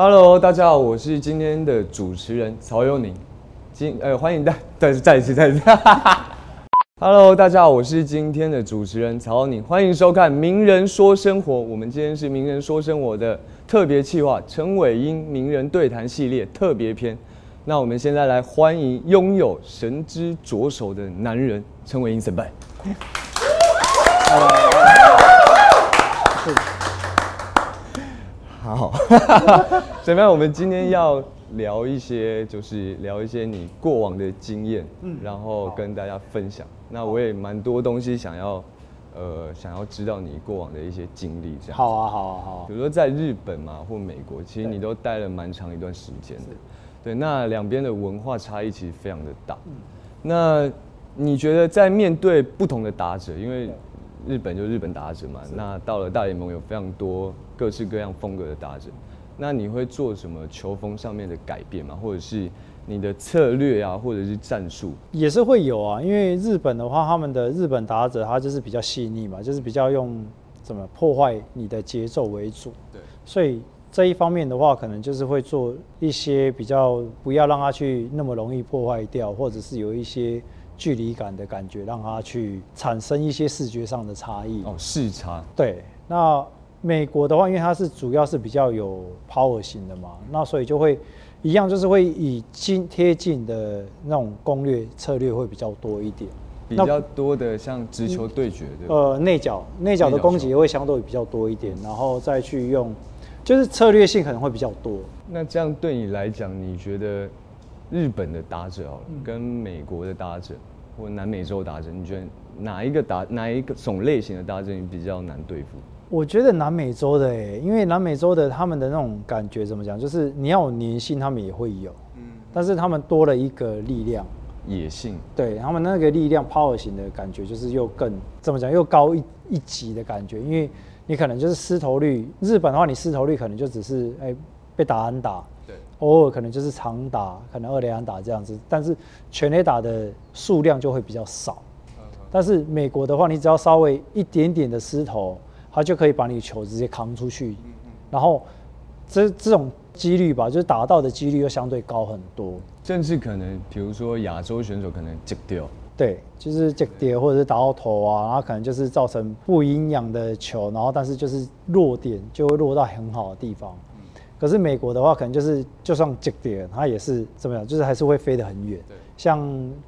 Hello，大家好，我是今天的主持人曹佑宁。今呃，欢迎大，再再一次，再一次。Hello，大家好，我是今天的主持人曹佑宁，欢迎收看《名人说生活》。我们今天是《名人说生活》的特别企划——陈伟英名人对谈系列特别篇。那我们现在来欢迎拥有神之左手的男人陈伟英神拜。好，怎么样？我们今天要聊一些，就是聊一些你过往的经验，嗯，然后跟大家分享。那我也蛮多东西想要，呃，想要知道你过往的一些经历，这样。好啊，好啊，好。比如说在日本嘛，或美国，其实你都待了蛮长一段时间的。对，那两边的文化差异其实非常的大。嗯。那你觉得在面对不同的打者，因为日本就日本打者嘛，那到了大联盟有非常多各式各样风格的打者，那你会做什么球风上面的改变吗？或者是你的策略啊，或者是战术？也是会有啊，因为日本的话，他们的日本打者他就是比较细腻嘛，就是比较用怎么破坏你的节奏为主。对，所以这一方面的话，可能就是会做一些比较不要让他去那么容易破坏掉，或者是有一些。距离感的感觉，让他去产生一些视觉上的差异。哦，视差。对，那美国的话，因为它是主要是比较有 power 型的嘛，那所以就会一样，就是会以近贴近的那种攻略策略会比较多一点。比较多的像直球对决的。呃，内角内角的攻击会相对比较多一点，然后再去用，就是策略性可能会比较多。那这样对你来讲，你觉得？日本的打者哦，跟美国的打者或南美洲打者，你觉得哪一个打哪一个种类型的打者你比较难对付？我觉得南美洲的哎，因为南美洲的他们的那种感觉怎么讲，就是你要有粘性，他们也会有，嗯，但是他们多了一个力量，野性，对他们那个力量 power 型的感觉，就是又更怎么讲，又高一一级的感觉，因为你可能就是失头率，日本的话你失头率可能就只是哎被打安打。偶尔可能就是长打，可能二连打这样子，但是全垒打的数量就会比较少。但是美国的话，你只要稍微一点点的失头，他就可以把你球直接扛出去。然后这这种几率吧，就是打到的几率又相对高很多。甚至可能，比如说亚洲选手可能接掉，对，就是接掉或者是打到头啊，然后可能就是造成不营养的球，然后但是就是落点就会落到很好的地方。可是美国的话，可能就是就算接点，它也是怎么样，就是还是会飞得很远。像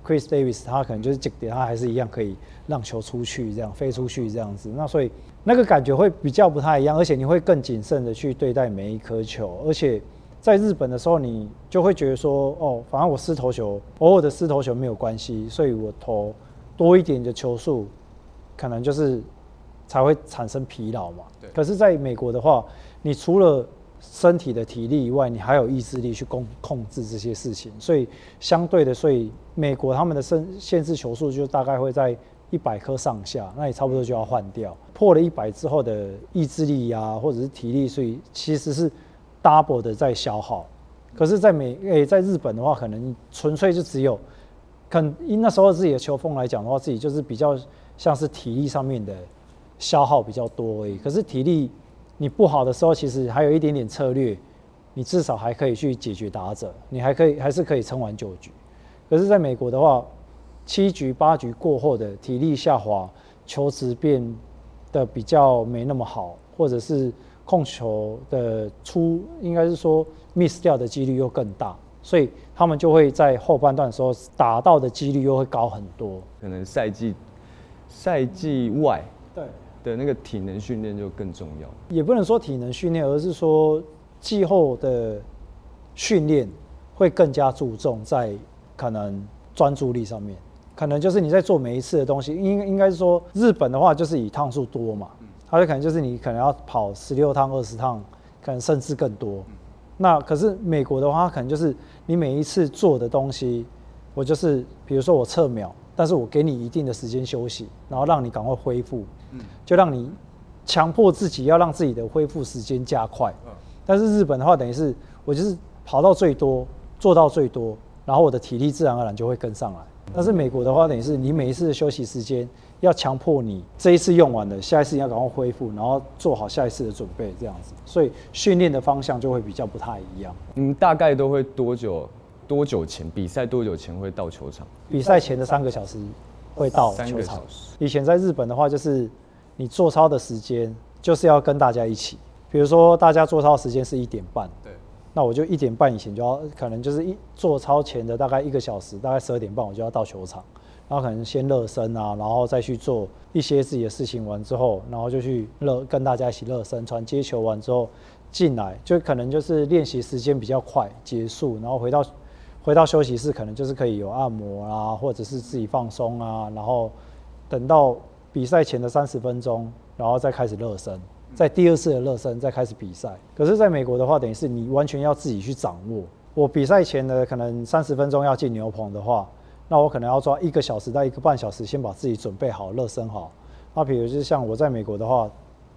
Chris Davis，他可能就是接点，他还是一样可以让球出去，这样飞出去这样子。那所以那个感觉会比较不太一样，而且你会更谨慎的去对待每一颗球。而且在日本的时候，你就会觉得说，哦，反正我失投球，偶尔的失投球没有关系，所以我投多一点的球数，可能就是才会产生疲劳嘛。可是在美国的话，你除了身体的体力以外，你还有意志力去控控制这些事情，所以相对的，所以美国他们的限限制球数就大概会在一百颗上下，那也差不多就要换掉。破了一百之后的意志力呀，或者是体力，所以其实是 double 的在消耗。可是，在美诶，在日本的话，可能纯粹就只有，肯因那时候自己的球风来讲的话，自己就是比较像是体力上面的消耗比较多而已。可是体力。你不好的时候，其实还有一点点策略，你至少还可以去解决打者，你还可以还是可以撑完九局。可是在美国的话，七局八局过后的体力下滑，球质变得比较没那么好，或者是控球的出，应该是说 miss 掉的几率又更大，所以他们就会在后半段的时候打到的几率又会高很多。可能赛季赛季外对。的那个体能训练就更重要，也不能说体能训练，而是说季后的训练会更加注重在可能专注力上面，可能就是你在做每一次的东西，应应该是说日本的话就是以趟数多嘛，它就可能就是你可能要跑十六趟、二十趟，可能甚至更多。那可是美国的话，可能就是你每一次做的东西，我就是比如说我测秒。但是我给你一定的时间休息，然后让你赶快恢复，嗯，就让你强迫自己要让自己的恢复时间加快。嗯，但是日本的话，等于是我就是跑到最多，做到最多，然后我的体力自然而然就会跟上来。但是美国的话，等于是你每一次的休息时间，要强迫你这一次用完了，下一次你要赶快恢复，然后做好下一次的准备，这样子。所以训练的方向就会比较不太一样。你们大概都会多久？多久前比赛？多久前会到球场？比赛前的三个小时会到三球场个小时。以前在日本的话，就是你做操的时间就是要跟大家一起，比如说大家做操时间是一点半，对，那我就一点半以前就要，可能就是一做操前的大概一个小时，大概十二点半我就要到球场，然后可能先热身啊，然后再去做一些自己的事情完之后，然后就去热跟大家一起热身，传接球完之后进来，就可能就是练习时间比较快结束，然后回到回到休息室，可能就是可以有按摩啊，或者是自己放松啊，然后等到比赛前的三十分钟，然后再开始热身，在第二次的热身再开始比赛。可是，在美国的话，等于是你完全要自己去掌握。我比赛前的可能三十分钟要进牛棚的话，那我可能要抓一个小时到一个半小时，先把自己准备好、热身好。那比如就是像我在美国的话，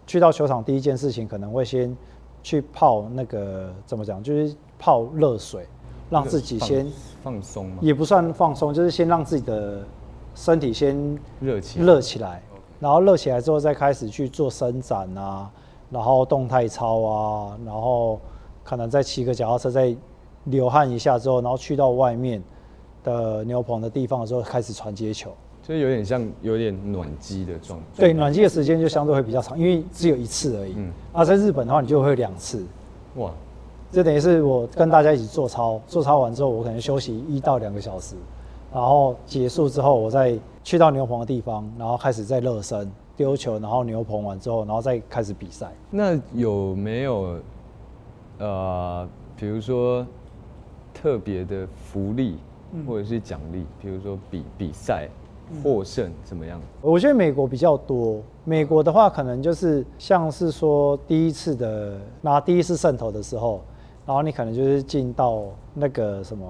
去到球场第一件事情可能会先去泡那个怎么讲，就是泡热水，让自己先放放松吗？也不算放松，就是先让自己的身体先热起热起来，然后热起来之后再开始去做伸展啊，然后动态操啊，然后可能再骑个脚踏车，再流汗一下之后，然后去到外面的牛棚的地方的时候开始传接球。就有点像有点暖机的状态。对，暖机的时间就相对会比较长，因为只有一次而已。嗯啊，在日本的话，你就会有两次。哇，这等于是我跟大家一起做操，做操完之后，我可能休息一到两个小时，然后结束之后，我再去到牛棚的地方，然后开始再热身、丢球，然后牛棚完之后，然后再开始比赛。那有没有呃，比如说特别的福利嗯或者是奖励，比如说比比赛获胜怎么样？我觉得美国比较多，美国的话可能就是像是说第一次的拿第一次胜投的时候，然后你可能就是进到那个什么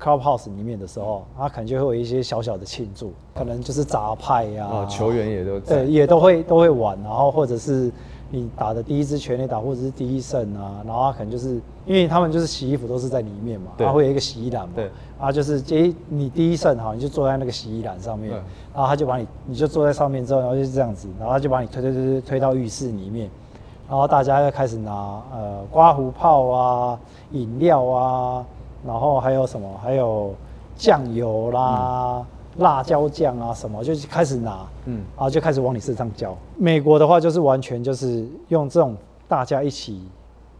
clubhouse 里面的时候，他可能就会有一些小小的庆祝，可能就是杂派呀、啊，球员也都在。对，也都会都会玩，然后或者是你打的第一支全垒打，或者是第一胜啊，然后他可能就是因为他们就是洗衣服都是在里面嘛，对。它会有一个洗衣篮嘛，对，啊就是诶你第一胜哈，你就坐在那个洗衣篮上面，嗯然后他就把你你就坐在上面之后，然后就是这样子，然后他就把你推推推推推到浴室里面，然后大家要开始拿呃刮胡泡啊、饮料啊，然后还有什么，还有酱油啦、辣椒酱啊什么，就开始拿，嗯。嗯，然后就开始往你身上浇。美国的话就是完全就是用这种大家一起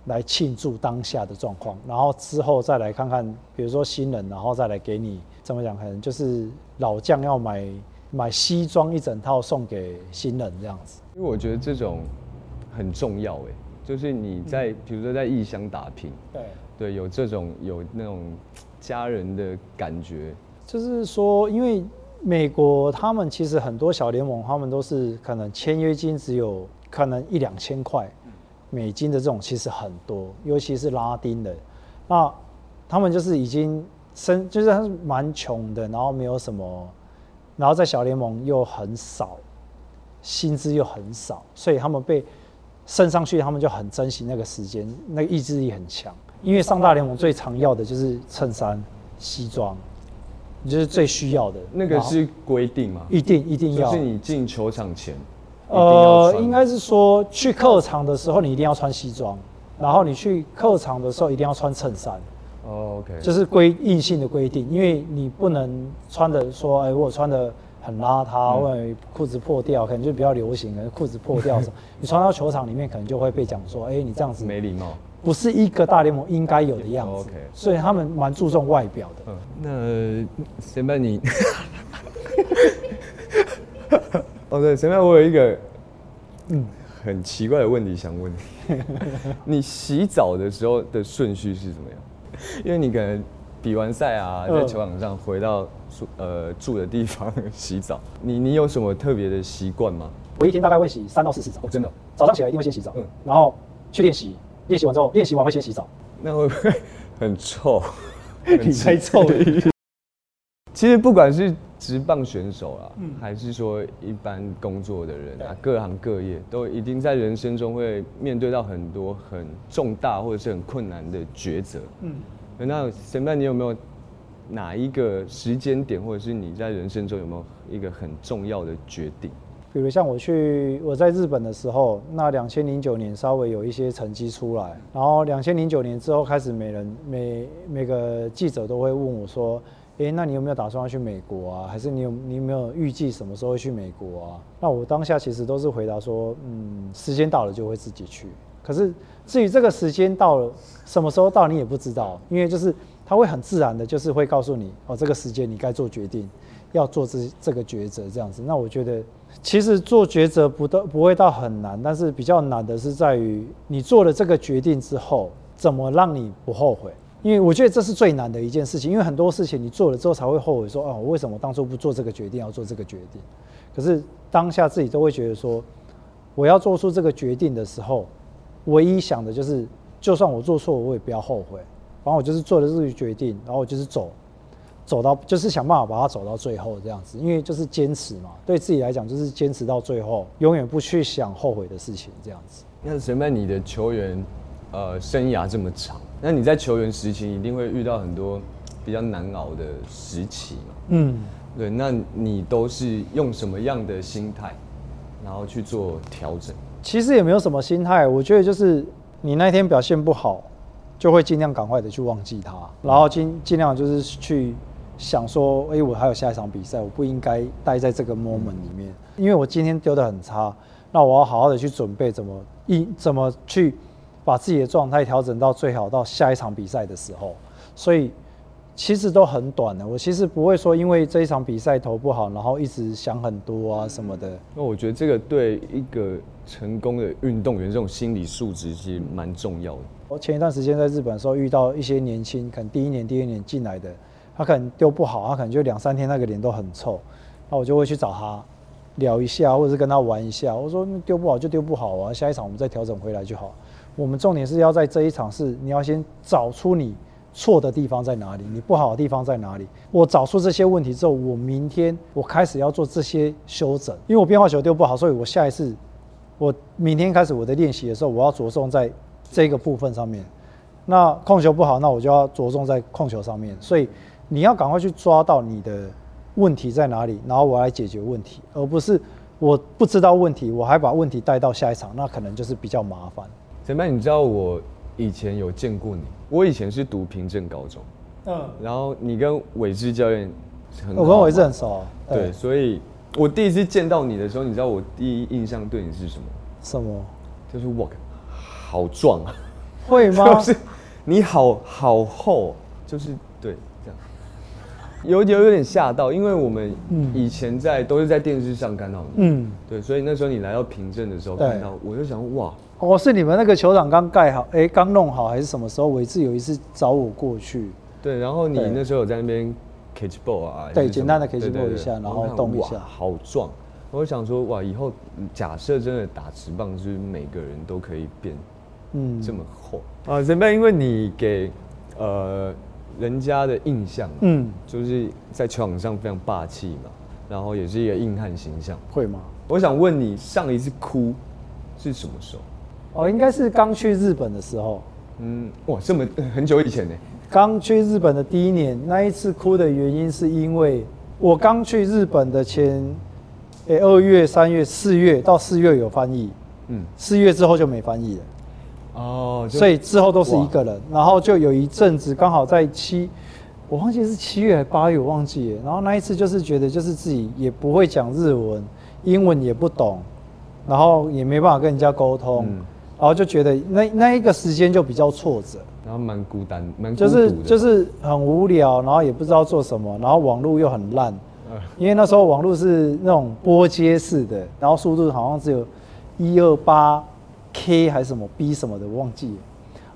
来庆祝当下的状况，然后之后再来看看，比如说新人，然后再来给你怎么讲，可能就是老将要买买西装一整套送给新人这样子。因为我觉得这种很重要哎，就是你在比如说在异乡打拼，对，对，有这种有那种家人的感觉，就是说，因为美国他们其实很多小联盟，他们都是可能签约金只有可能一两千块美金的这种，其实很多，尤其是拉丁的，那他们就是已经生，就是他是蛮穷的，然后没有什么，然后在小联盟又很少，薪资又很少，所以他们被升上去，他们就很珍惜那个时间，那个意志力很强。因为上大联盟最常要的就是衬衫、西装，就是最需要的。那个是规定吗？一定一定要。就是你进球场前，呃，穿应该是说去客场的时候你一定要穿西装，然后你去客场的时候一定要穿衬衫，哦，OK，这是规硬性的规定，因为你不能穿的说，哎，我穿的很邋遢，嗯或者裤子破掉，可能就比较流行，可能裤子破掉什么，你穿到球场里面可能就会被讲说，哎，你这样子没礼貌。不是一个大联盟应该有的样子 OK 所以他们蛮注重外表的。嗯，那谁班你？哦，对，谁班我有一个嗯。很奇怪的问题想问你，你洗澡的时候的顺序是怎么样？因为你可能比完赛啊，在嗯球场上回到住呃住的地方洗澡，你你有什么特别的习惯吗？我一天大概会洗三到四次澡，真的早上起来一定会先洗澡，嗯。然后去练习，练习完之后，练习完会先洗澡。那会不会很臭？你猜臭了。其实不管是职棒选手啦，嗯还是说一般工作的人啊，各行各业都一定在人生中会面对到很多很重大或者是很困难的抉择。嗯，那沈曼，你有没有哪一个时间点，或者是你在人生中有没有一个很重要的决定？比如像我去我在日本的时候，那两千零九年稍微有一些成绩出来，然后两千零九年之后开始，每人每每个记者都会问我说：“诶，那你有没有打算要去美国啊？还是你有你有没有预计什么时候会去美国啊？”那我当下其实都是回答说：“嗯，时间到了就会自己去。”可是至于这个时间到了什么时候到，你也不知道，因为就是他会很自然的，就是会告诉你哦，这个时间你该做决定，要做这这个抉择这样子。那我觉得。其实做抉择不到不会到很难，但是比较难的是在于你做了这个决定之后，怎么让你不后悔？因为我觉得这是最难的一件事情，因为很多事情你做了之后才会后悔，说哦，我为什么当初不做这个决定，要做这个决定？可是当下自己都会觉得说，我要做出这个决定的时候，唯一想的就是，就算我做错，我也不要后悔。然后我就是做了这个决定，然后我就是走。走到就是想办法把它走到最后这样子，因为就是坚持嘛，对自己来讲就是坚持到最后，永远不去想后悔的事情这样子。那陈曼，你的球员呃生涯这么长，那你在球员时期一定会遇到很多比较难熬的时期嘛？嗯，对，那你都是用什么样的心态，然后去做调整？其实也没有什么心态，我觉得就是你那天表现不好，就会尽量赶快的去忘记它，然后尽尽量就是去。想说，哎，我还有下一场比赛，我不应该待在这个 moment 里面，因为我今天丢的很差，那我要好好的去准备，怎么一怎么去把自己的状态调整到最好，到下一场比赛的时候，所以其实都很短的。我其实不会说，因为这一场比赛投不好，然后一直想很多啊什么的。那我觉得这个对一个成功的运动员，这种心理素质其实蛮重要的。我前一段时间在日本的时候，遇到一些年轻，可能第一年、第二年进来的。他可能丢不好，他可能就两三天那个脸都很臭，那我就会去找他聊一下，或者是跟他玩一下。我说丢不好就丢不好啊，下一场我们再调整回来就好。我们重点是要在这一场是你要先找出你错的地方在哪里，你不好的地方在哪里。我找出这些问题之后，我明天我开始要做这些修整。因为我变化球丢不好，所以我下一次我明天开始我的练习的时候，我要着重在这个部分上面。那控球不好，那我就要着重在控球上面。所以。你要赶快去抓到你的问题在哪里，然后我来解决问题，而不是我不知道问题，我还把问题带到下一场，那可能就是比较麻烦。陈班，你知道我以前有见过你，我以前是读平镇高中，嗯，然后你跟伟志教练很，我跟伟志很熟，对，所以我第一次见到你的时候，你知道我第一印象对你是什么？什么？就是我好壮啊，会吗？就是你好好厚，就是对。有有有点吓到，因为我们以前在都是在电视上看到你，嗯，对，所以那时候你来到平镇的时候看到，我就想哇，哦，是你们那个球场刚盖好，哎，刚弄好还是什么时候？伟志有一次找我过去，对，然后你那时候有在那边 catch ball 啊，对，简单的 catch ball 一下，然后动一下，好壮，我就想说哇，以后假设真的打直棒，就是每个人都可以变，嗯，这么厚。啊，前辈，因为你给呃。人家的印象，嗯，就是在球场上非常霸气嘛，然后也是一个硬汉形象，会吗？我想问你，上一次哭是什么时候？哦，应该是刚去日本的时候。嗯，哇，这么很久以前呢？刚去日本的第一年，那一次哭的原因是因为我刚去日本的前，诶，二月、三月、四月到四月有翻译，嗯，四月之后就没翻译了。哦，所以之后都是一个人，然后就有一阵子刚好在七，我忘记是七月还是八月，我忘记了。然后那一次就是觉得就是自己也不会讲日文，英文也不懂，然后也没办法跟人家沟通，然后就觉得那那一个时间就比较挫折，然后蛮孤单，蛮就是就是很无聊，然后也不知道做什么，然后网络又很烂，因为那时候网络是那种波接式的，然后速度好像只有一二八。K 还是什么 B 什么的，我忘记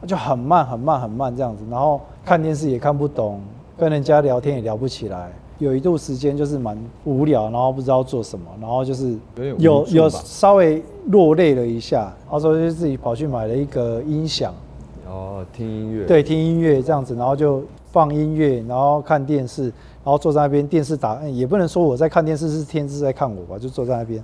了，就很慢很慢很慢这样子，然后看电视也看不懂，跟人家聊天也聊不起来，有一度时间就是蛮无聊，然后不知道做什么，然后就是有有稍微落泪了一下，然后就自己跑去买了一个音响，哦，听音乐，对，听音乐这样子，然后就放音乐，然后看电视，然后坐在那边，电视打，也不能说我在看电视，是天是在看我吧，就坐在那边。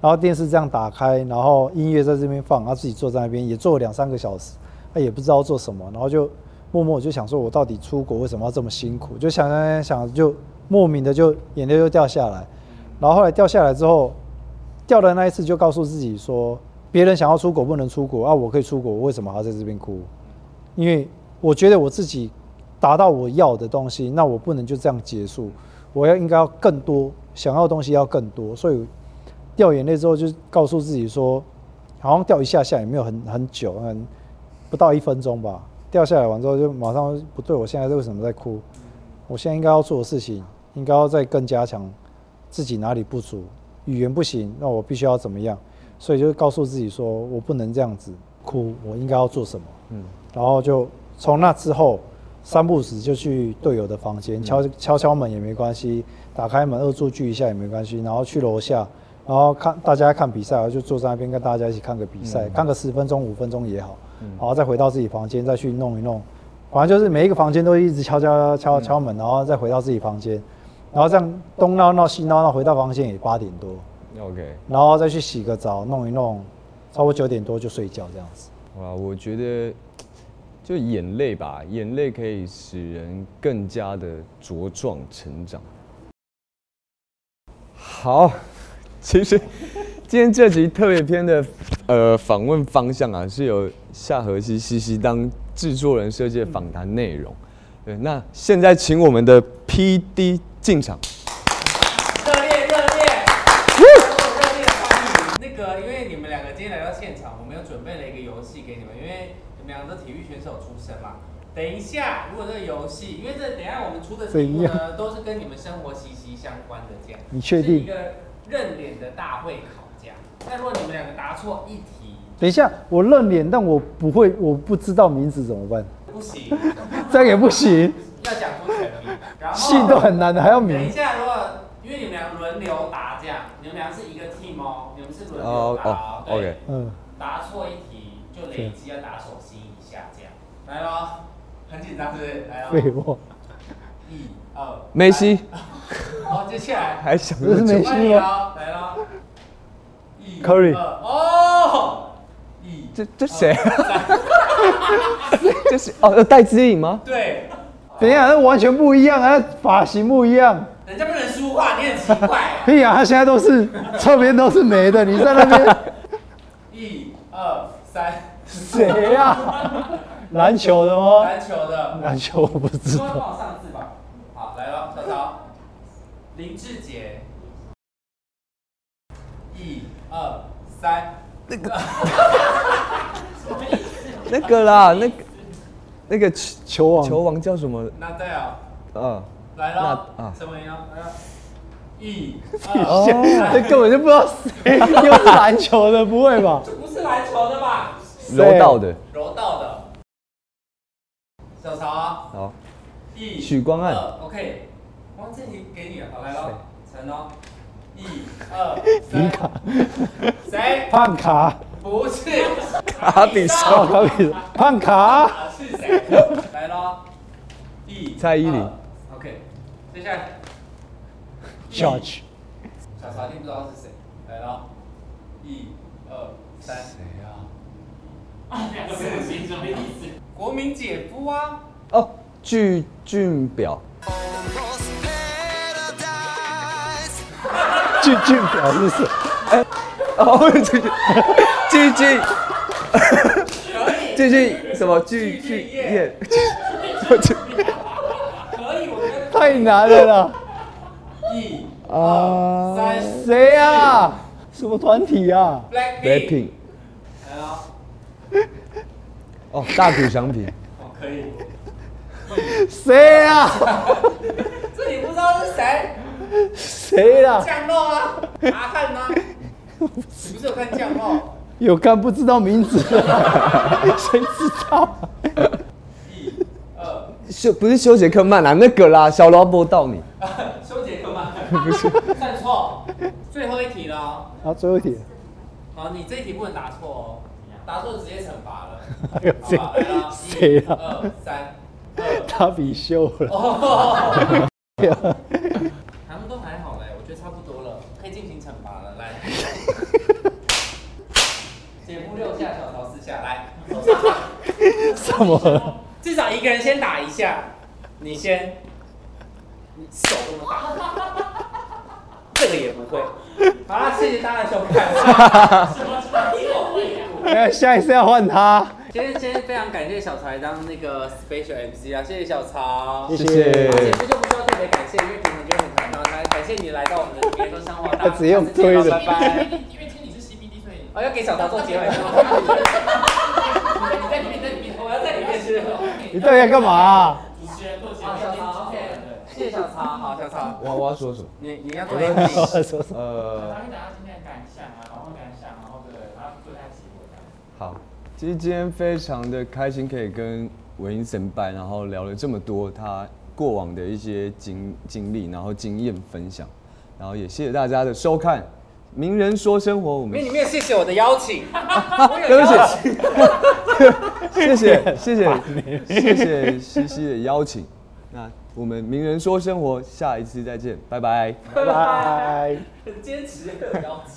然后电视这样打开，然后音乐在这边放，他自己坐在那边也坐了两三个小时，他也不知道做什么，然后就默默就想说，我到底出国为什么要这么辛苦？就想想想，就莫名的就眼泪就掉下来。然后后来掉下来之后，掉的那一次就告诉自己说，别人想要出国不能出国啊，我可以出国，我为什么还要在这边哭？因为我觉得我自己达到我要的东西，那我不能就这样结束，我要应该要更多，想要的东西要更多。所以掉眼泪之后，就告诉自己说，好像掉一下下也没有很很久，嗯，不到一分钟吧。掉下来完之后，就马上不对，我现在为什么在哭？我现在应该要做的事情，应该要再更加强自己哪里不足，语言不行，那我必须要怎么样？所以就告诉自己说，我不能这样子哭，我应该要做什么？嗯，然后就从那之后，三步死就去队友的房间敲敲敲门也没关系，打开门恶作剧一下也没关系，然后去楼下，然后看大家看比赛，我就坐在那边跟大家一起看个比赛，看个十分钟五分钟也好。然后再回到自己房间，再去弄一弄，反正就是每一个房间都一直敲敲敲敲门，然后再回到自己房间，然后这样东闹闹西闹闹，回到房间也八点多，OK，然后再去洗个澡，弄一弄，差不多九点多就睡觉这样子。哇，我觉得就眼泪吧，眼泪可以使人更加的茁壮成长。好，其实今天这集特别篇的呃访问方向啊，是由夏河西西西当制作人设计的访谈内容。对，那现在请我们的 P D 进场。热烈热烈，热烈欢迎！那个，因为你们两个今天来到现场，我们又准备了一个游戏给你们，因为你们两个都体育选手出身嘛。等一下，如果这个游戏，因为这等一下我们出的题目呢，都是跟你们生活息息相关的，这样。你确定？一个认脸的大会考，这样。那如果你们两个答错一题，等一下，我认脸，但我不会，我不知道名字怎么办？不行，这样也不行。要讲出全名，然后姓都很难的，还要名。等一下，如果因为你们俩轮流答，这样，你们俩是一个 team 哦，你们是轮流答哦。OK，嗯，答错一题就累积要打手心一下，这样。来喽。很紧张，是不是？来哦。废话。一、二。梅西。好，接下来。还想这是梅西吗？来了。一。Curry。哦。一。这这谁？这是哦，戴姿颖吗？对。等一下，那完全不一样啊，发型不一样。人家不能说话，你很奇怪。屁啊，他现在都是侧边都是没的，你在那边。一、二、三。谁呀？篮球的吗？篮球的。篮球我不知道。往上字吧。好，来了，曹操。林志杰。一、二、三。那个。那个啦，那个那个球王，球王叫什么？那对啊。嗯。来了。啊。什么呀？来了。一。哦。这根本就不知道谁，又是篮球的，不会吧？这不是篮球的吧？柔道的。柔道的。小曹啊，好，一许光汉，OK，哇，这题给你了，好来喽，陈哦，一二，三。卡，谁？胖卡，不是，卡比兽，卡比，胖卡，是谁？来喽，一，蔡依林，OK，接下来，George，小曹听不知道是谁，来喽，一二三，谁呀？啊，两个什么意思？国民姐夫啊！哦，巨俊表。巨俊表是谁？哎，哦，俊俊俊俊俊什么巨巨业？可以，我觉得太难了啦！一、二、三，谁呀？什么团体啊？Blackpink。来了。哦，大鼓响品。哦，可以。谁啊？这你不知道是谁？谁啦？降落啊？阿汉吗？你不是有看降落？有看，不知道名字。谁知道？一、二。修不是修杰克曼啦，那个啦，小萝卜到你。修杰克曼不是。算错。最后一题了。好，最后一题。好，你这一题不能答错哦。答错直接惩罚了。谁？谁啊？二三，他比秀了。他 们都还好嘞，我觉得差不多了，可以进行惩罚了。来，六下，小曹四下，来。什么？至少一个人先打一下，你先，你手这么大，这个也不会。好了，谢谢大家的收看。什么什么一我会哎，下一次要换他，今天今天非常感谢小曹来当那个 special MC 啊，谢谢小曹。谢谢谢而且这就不需要特别感谢，因为平常就很常到。来，感谢你来到我们的别说生活，大家只用拜拜。因为因为今天你是 CBD，所以哦，要给小曹做结尾是吗？你在里面，在里面，我要在里面吃。你到底要干嘛啊？主持人做节好，目，小曹，OK，谢谢小曹，好，小曹，我我要说什么？你你要做 ending。说什么？呃，然后大家今天的感想啊，然后感想，然后对，然后做一下结果这样。好，其实今天非常的开心，可以跟文英神拜，然后聊了这么多他过往的一些经经历，然后经验分享，然后也谢谢大家的收看。名人说生活，我们因为你没有谢谢我的邀请，我有对不邀起请。谢谢谢谢谢谢西西的邀请。那我们名人说生活，下一次再见，拜拜。拜拜。很 坚持很邀请。